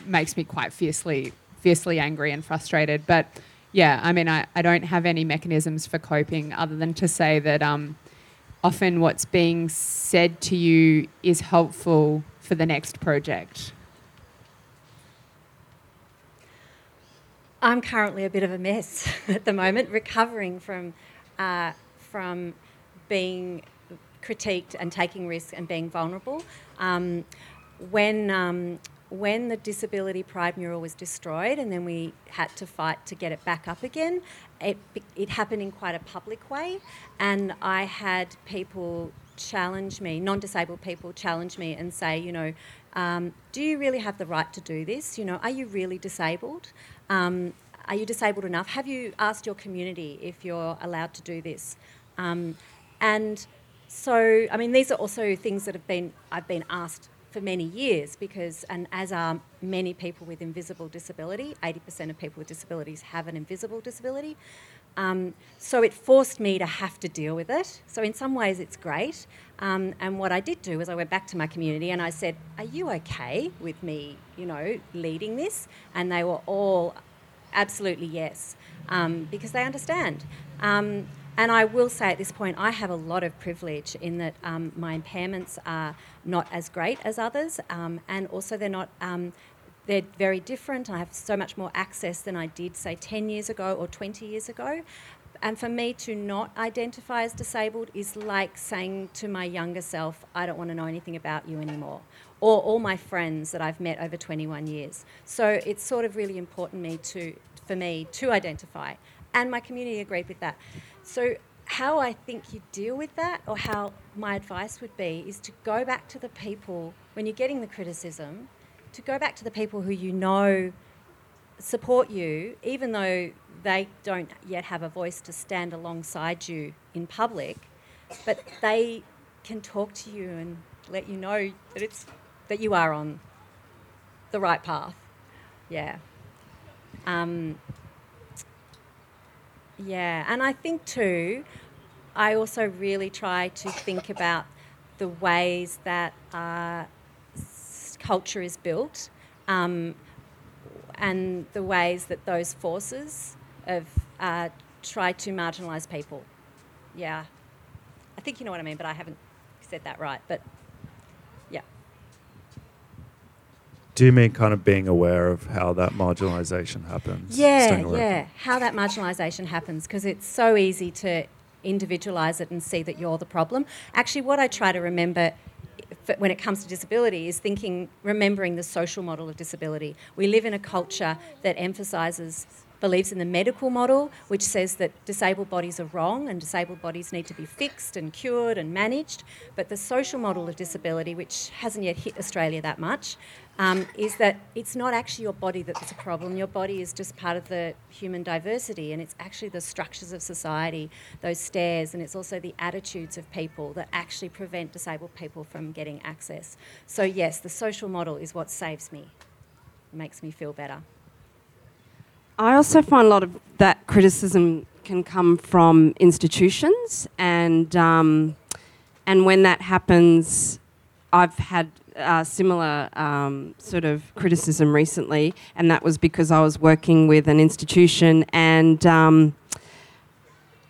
makes me quite fiercely, fiercely angry and frustrated. But yeah, I mean, I, I don't have any mechanisms for coping other than to say that um, often what's being said to you is helpful for the next project. I'm currently a bit of a mess at the moment, recovering from uh, from being critiqued and taking risks and being vulnerable. Um, when um, when the disability pride mural was destroyed and then we had to fight to get it back up again, it, it happened in quite a public way. And I had people challenge me, non disabled people challenge me and say, you know, um, do you really have the right to do this? You know, are you really disabled? Um, are you disabled enough? Have you asked your community if you're allowed to do this? Um, and so, I mean, these are also things that have been I've been asked for many years because, and as are many people with invisible disability, 80% of people with disabilities have an invisible disability. Um, so it forced me to have to deal with it. So in some ways, it's great. Um, and what I did do was I went back to my community and I said, "Are you okay with me, you know, leading this?" And they were all absolutely yes, um, because they understand. Um, and I will say at this point, I have a lot of privilege in that um, my impairments are not as great as others, um, and also they're not. Um, they're very different. I have so much more access than I did, say, 10 years ago or 20 years ago. And for me to not identify as disabled is like saying to my younger self, I don't want to know anything about you anymore, or all my friends that I've met over 21 years. So it's sort of really important me to, for me to identify. And my community agreed with that. So, how I think you deal with that, or how my advice would be, is to go back to the people when you're getting the criticism, to go back to the people who you know support you, even though they don't yet have a voice to stand alongside you in public, but they can talk to you and let you know that it's that you are on the right path. Yeah. Um, yeah, and I think too, I also really try to think about the ways that uh, culture is built um, and the ways that those forces have uh, tried to marginalise people. Yeah. I think you know what I mean, but I haven't said that right. But yeah. Do you mean kind of being aware of how that marginalisation happens? Yeah, yeah. How that marginalisation happens, because it's so easy to individualise it and see that you're the problem. Actually, what I try to remember when it comes to disability is thinking, remembering the social model of disability. We live in a culture that emphasises believes in the medical model, which says that disabled bodies are wrong and disabled bodies need to be fixed and cured and managed. But the social model of disability, which hasn't yet hit Australia that much, um, is that it's not actually your body that's a problem. Your body is just part of the human diversity, and it's actually the structures of society, those stairs, and it's also the attitudes of people that actually prevent disabled people from getting access. So, yes, the social model is what saves me, makes me feel better. I also find a lot of that criticism can come from institutions, and um, and when that happens, I've had uh, similar um, sort of criticism recently, and that was because I was working with an institution and. Um,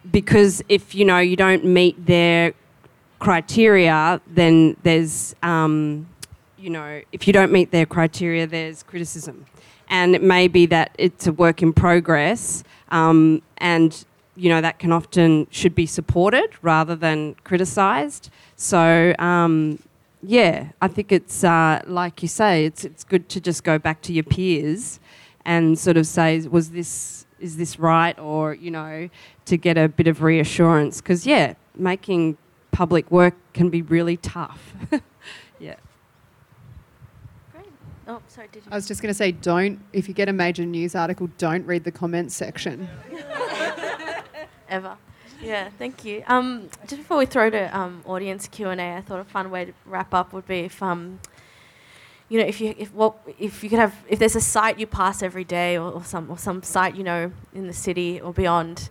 because if you know you don't meet their criteria, then there's um, you know if you don't meet their criteria, there's criticism, and it may be that it's a work in progress, um, and you know that can often should be supported rather than criticised. So um, yeah, I think it's uh, like you say, it's it's good to just go back to your peers and sort of say, was this is this right, or you know, to get a bit of reassurance because yeah, making public work can be really tough. yeah. Oh, sorry. Did you? I was just going to say, don't, if you get a major news article, don't read the comments section. ever. Yeah, thank you. Um, just before we throw to um, audience Q and A, I thought a fun way to wrap up would be if um, you know, if you if what if you could have if there's a site you pass every day or, or some or some site you know in the city or beyond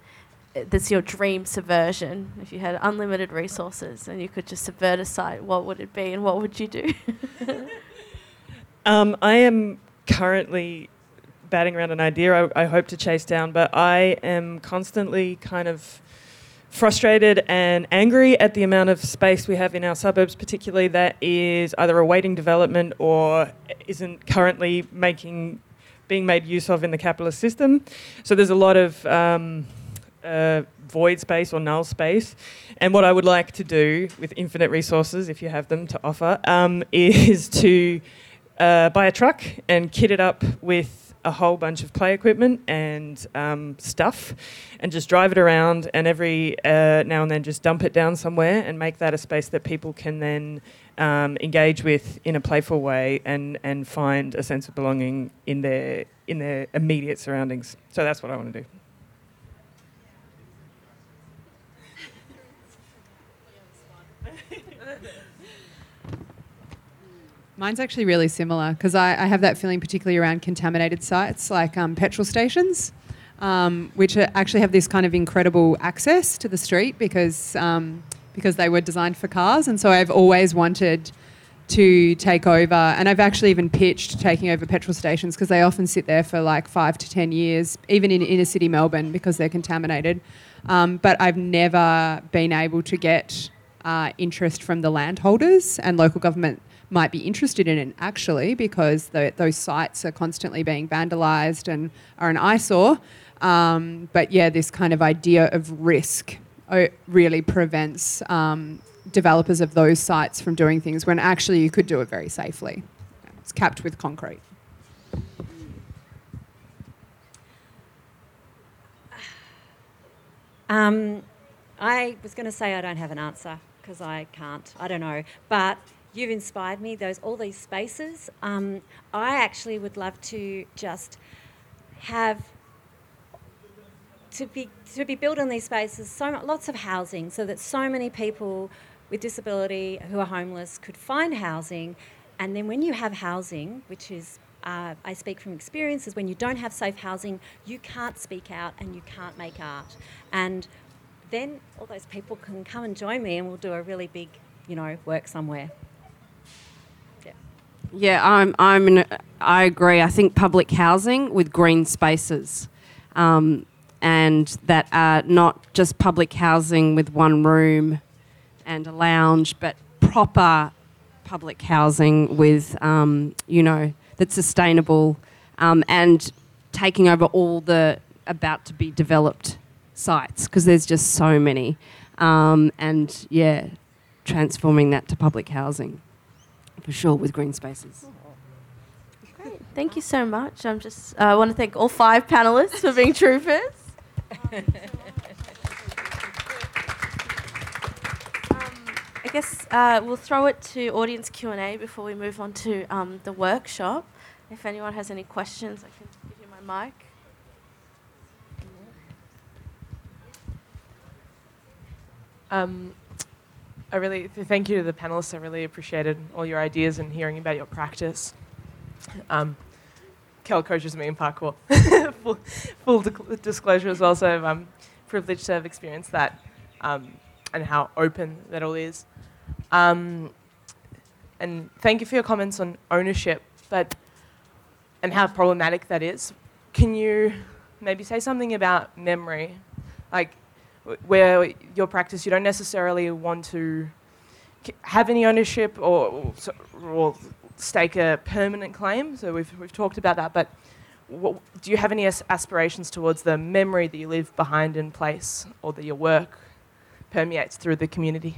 uh, that's your dream subversion. If you had unlimited resources and you could just subvert a site, what would it be and what would you do? Um, I am currently batting around an idea I, I hope to chase down, but I am constantly kind of frustrated and angry at the amount of space we have in our suburbs, particularly that is either awaiting development or isn't currently making being made use of in the capitalist system. So there's a lot of um, uh, void space or null space. And what I would like to do with infinite resources, if you have them to offer, um, is to uh, buy a truck and kit it up with a whole bunch of play equipment and um, stuff and just drive it around and every uh, now and then just dump it down somewhere and make that a space that people can then um, engage with in a playful way and, and find a sense of belonging in their in their immediate surroundings. So that's what I want to do. Mine's actually really similar because I, I, have that feeling, particularly around contaminated sites like um, petrol stations, um, which actually have this kind of incredible access to the street because um, because they were designed for cars. And so I've always wanted to take over, and I've actually even pitched taking over petrol stations because they often sit there for like five to ten years, even in inner city Melbourne because they're contaminated. Um, but I've never been able to get uh, interest from the landholders and local government might be interested in it actually because the, those sites are constantly being vandalised and are an eyesore. Um, but yeah, this kind of idea of risk uh, really prevents um, developers of those sites from doing things when actually you could do it very safely. It's capped with concrete. Um, I was going to say I don't have an answer because I can't. I don't know. But you've inspired me. Those all these spaces. Um, I actually would love to just have to be to be built in these spaces. So lots of housing, so that so many people with disability who are homeless could find housing, and then when you have housing, which is uh, I speak from experience, is when you don't have safe housing, you can't speak out and you can't make art. And then all those people can come and join me and we'll do a really big, you know, work somewhere. Yeah, I'm. I'm. An, I agree. I think public housing with green spaces, um, and that are not just public housing with one room and a lounge, but proper public housing with, um, you know, that's sustainable um, and taking over all the about to be developed sites because there's just so many, um, and yeah, transforming that to public housing for sure with green spaces. Great. Thank you so much. I'm just uh, I want to thank all five panelists for being troopers. Um, I guess uh, we'll throw it to audience Q and A before we move on to um, the workshop. If anyone has any questions, I can give you my mic. Um, I really thank you to the panelists. I really appreciated all your ideas and hearing about your practice. Um, Kel coaches me in parkour. full, full disclosure as well, so I'm privileged to have experienced that um, and how open that all is. Um, and thank you for your comments on ownership, but and how problematic that is. Can you maybe say something about memory, like where your practice you don't necessarily want to have any ownership or, or stake a permanent claim. So we've, we've talked about that, but what, do you have any aspirations towards the memory that you leave behind in place or that your work permeates through the community?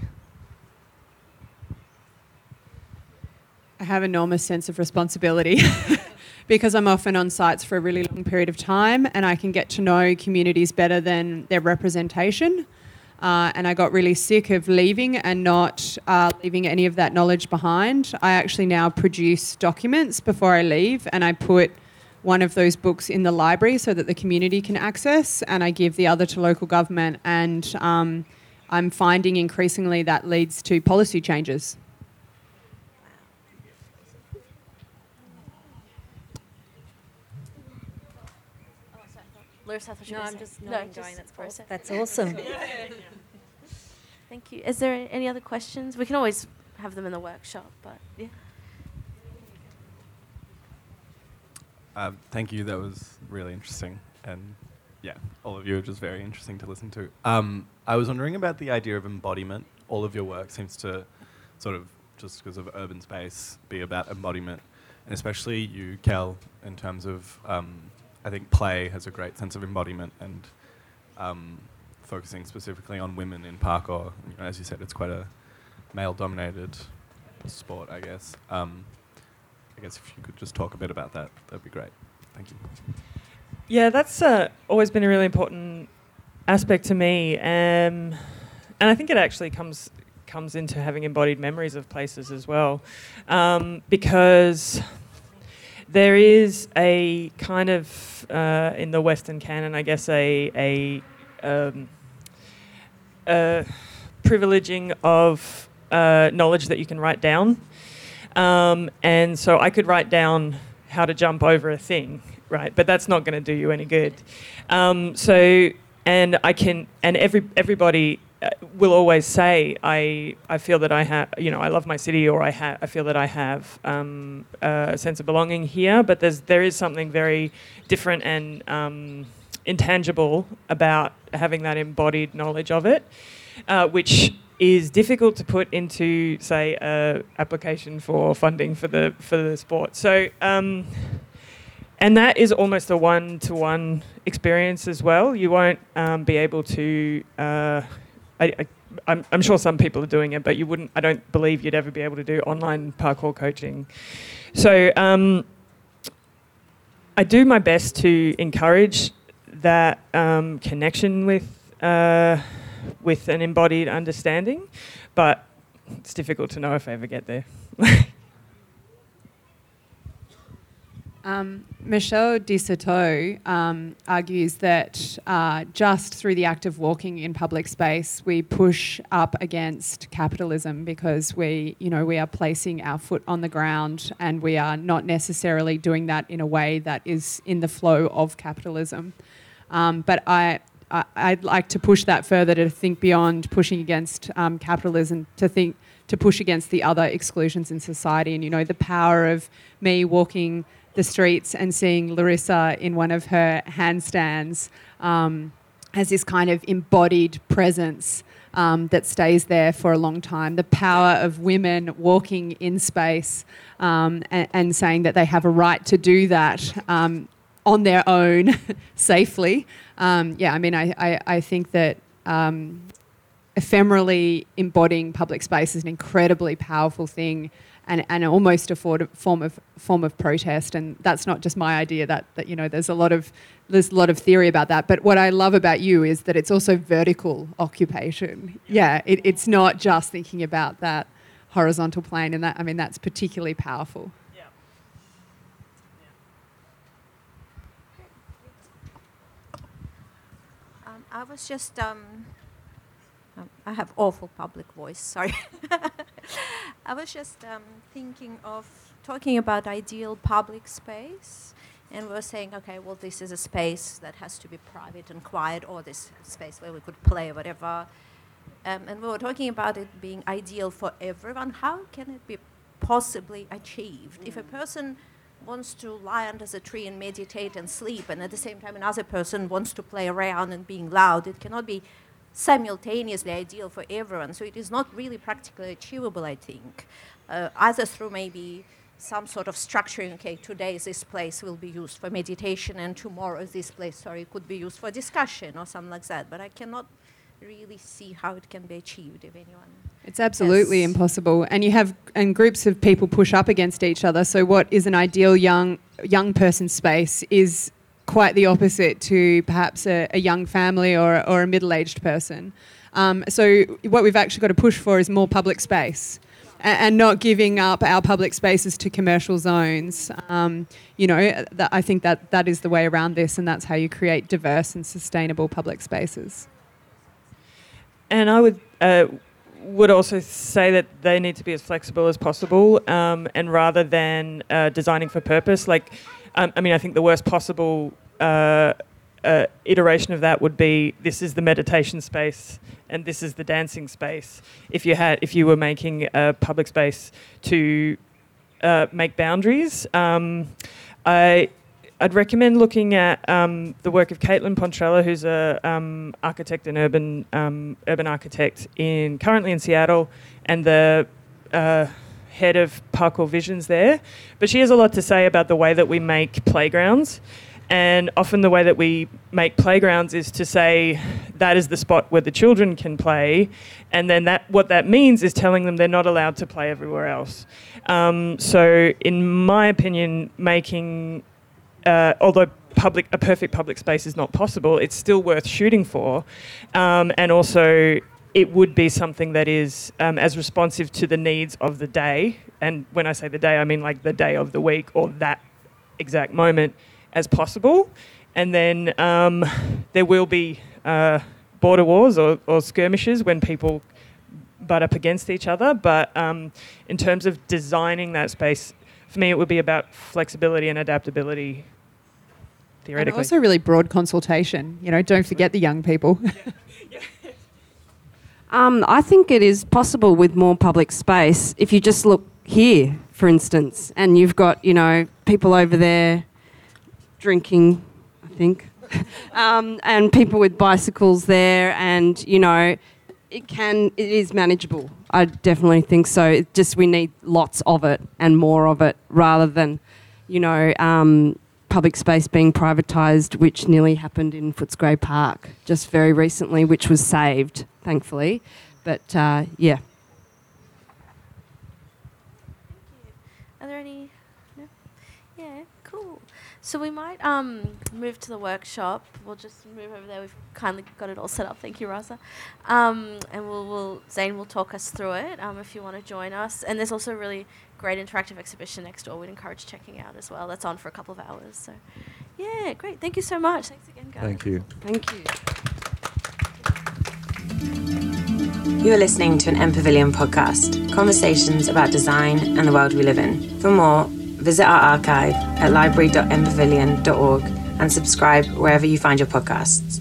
I have enormous sense of responsibility because I'm often on sites for a really long period of time and I can get to know communities better than their representation. Uh, and I got really sick of leaving and not uh, leaving any of that knowledge behind. I actually now produce documents before I leave, and I put one of those books in the library so that the community can access, and I give the other to local government. And um, I'm finding increasingly that leads to policy changes. Larissa, I thought you no, were I'm saying- just no, nodding, just going, that's, for a that's awesome. Thank you. Is there any other questions? We can always have them in the workshop, but yeah. Um, thank you. That was really interesting, and yeah, all of you are just very interesting to listen to. Um, I was wondering about the idea of embodiment. All of your work seems to sort of just because of urban space be about embodiment, and especially you, Kel, in terms of um, I think play has a great sense of embodiment and um, focusing specifically on women in parkour. You know, as you said, it's quite a male-dominated sport, I guess. Um, I guess if you could just talk a bit about that, that'd be great. Thank you. Yeah, that's uh, always been a really important aspect to me, um, and I think it actually comes comes into having embodied memories of places as well, um, because there is a kind of uh, in the Western canon, I guess, a a, um, a privileging of uh, knowledge that you can write down. Um, and so I could write down how to jump over a thing, right? But that's not going to do you any good. Um, so, and I can, and every everybody will always say, I I feel that I have, you know, I love my city, or I have, I feel that I have um, a sense of belonging here. But there's there is something very different and um, intangible about having that embodied knowledge of it, uh, which is difficult to put into, say, a application for funding for the for the sport. So, um, and that is almost a one-to-one experience as well. You won't um, be able to. Uh, I, I, I'm, I'm sure some people are doing it, but you wouldn't. I don't believe you'd ever be able to do online parkour coaching. So. Um, I do my best to encourage that um, connection with uh, with an embodied understanding, but it's difficult to know if I ever get there. Um, Michel de Certeau um, argues that uh, just through the act of walking in public space, we push up against capitalism because we, you know, we are placing our foot on the ground and we are not necessarily doing that in a way that is in the flow of capitalism. Um, but I, I, I'd like to push that further to think beyond pushing against um, capitalism, to think to push against the other exclusions in society, and you know, the power of me walking the streets and seeing Larissa in one of her handstands um, has this kind of embodied presence um, that stays there for a long time. The power of women walking in space um, and, and, saying that they have a right to do that um, on their own safely. Um, yeah, I mean, I, I, I think that um, ephemerally embodying public space is an incredibly powerful thing and, and almost a form of form of protest. And that's not just my idea. That, that you know, there's a lot of there's a lot of theory about that. But what I love about you is that it's also vertical occupation. Yeah, it, it's not just thinking about that horizontal plane, and that I mean that's particularly powerful. Yeah. Um, I was just um, um, I have awful public voice. Sorry. I was just um, thinking of talking about ideal public space, and we were saying, okay, well, this is a space that has to be private and quiet, or this space where we could play, whatever. Um, and we were talking about it being ideal for everyone. How can it be possibly achieved. If a person wants to lie under the tree and meditate and sleep, and at the same time another person wants to play around and being loud, it cannot be simultaneously ideal for everyone. So it is not really practically achievable, I think. Uh, either through maybe some sort of structuring, okay, today this place will be used for meditation and tomorrow this place, sorry, could be used for discussion or something like that. But I cannot really see how it can be achieved if anyone. It's absolutely has- impossible, and you have and groups of people push up against each other. So what is an ideal young young person space is quite the opposite to perhaps a, a young family or or a middle aged person. Um, so what we've actually got to push for is more public space. a- And not giving up our public spaces to commercial zones, um, you know, that I think that that is the way around this, and that's how you create diverse and sustainable public spaces. And I would uh, would also say that they need to be as flexible as possible, um, and rather than uh, designing for purpose, like um, I mean, I think the worst possible uh, uh, iteration of that would be this is the meditation space and this is the dancing space. If you had, if you were making a public space to uh, make boundaries, um, I I'd recommend looking at um, the work of Caitlin Pontrella, who's a um, architect and urban um, urban architect in currently in Seattle, and the uh, head of Parkour Visions there. But she has a lot to say about the way that we make playgrounds. And often the way that we make playgrounds is to say that is the spot where the children can play, and then that what that means is telling them they're not allowed to play everywhere else. Um, so, in my opinion, making uh, although public a perfect public space is not possible, it's still worth shooting for, um, and also it would be something that is um, as responsive to the needs of the day. And when I say the day, I mean like the day of the week or that exact moment as possible. And then um, there will be uh, border wars or, or skirmishes when people butt up against each other. But um, in terms of designing that space, for me, it would be about flexibility and adaptability. Theoretically. And also really broad consultation. You know, don't forget the young people. Um, I think it is possible with more public space. If you just look here, for instance, and you've got, you know, people over there drinking, I think, um, and people with bicycles there, and, you know, it can, it is manageable. I definitely think so. It just we need lots of it and more of it rather than, you know, um, public space being privatised, which nearly happened in Footscray Park just very recently, which was saved, thankfully. But uh, yeah. Are there any? No. Yeah, cool. So we might um, move to the workshop. We'll just move over there. We've kindly got it all set up. Thank you, Raza. Um, and we'll, we'll Zane will talk us through it um, if you want to join us. And there's also really great interactive exhibition next door. We'd encourage checking out as well. That's on for a couple of hours. So, yeah, great. Thank you so much. Thanks again, guys. Thank you. Thank you. You are listening to an MPavilion podcast, conversations about design and the world we live in. For more, visit our archive at library.mpavilion.org and subscribe wherever you find your podcasts.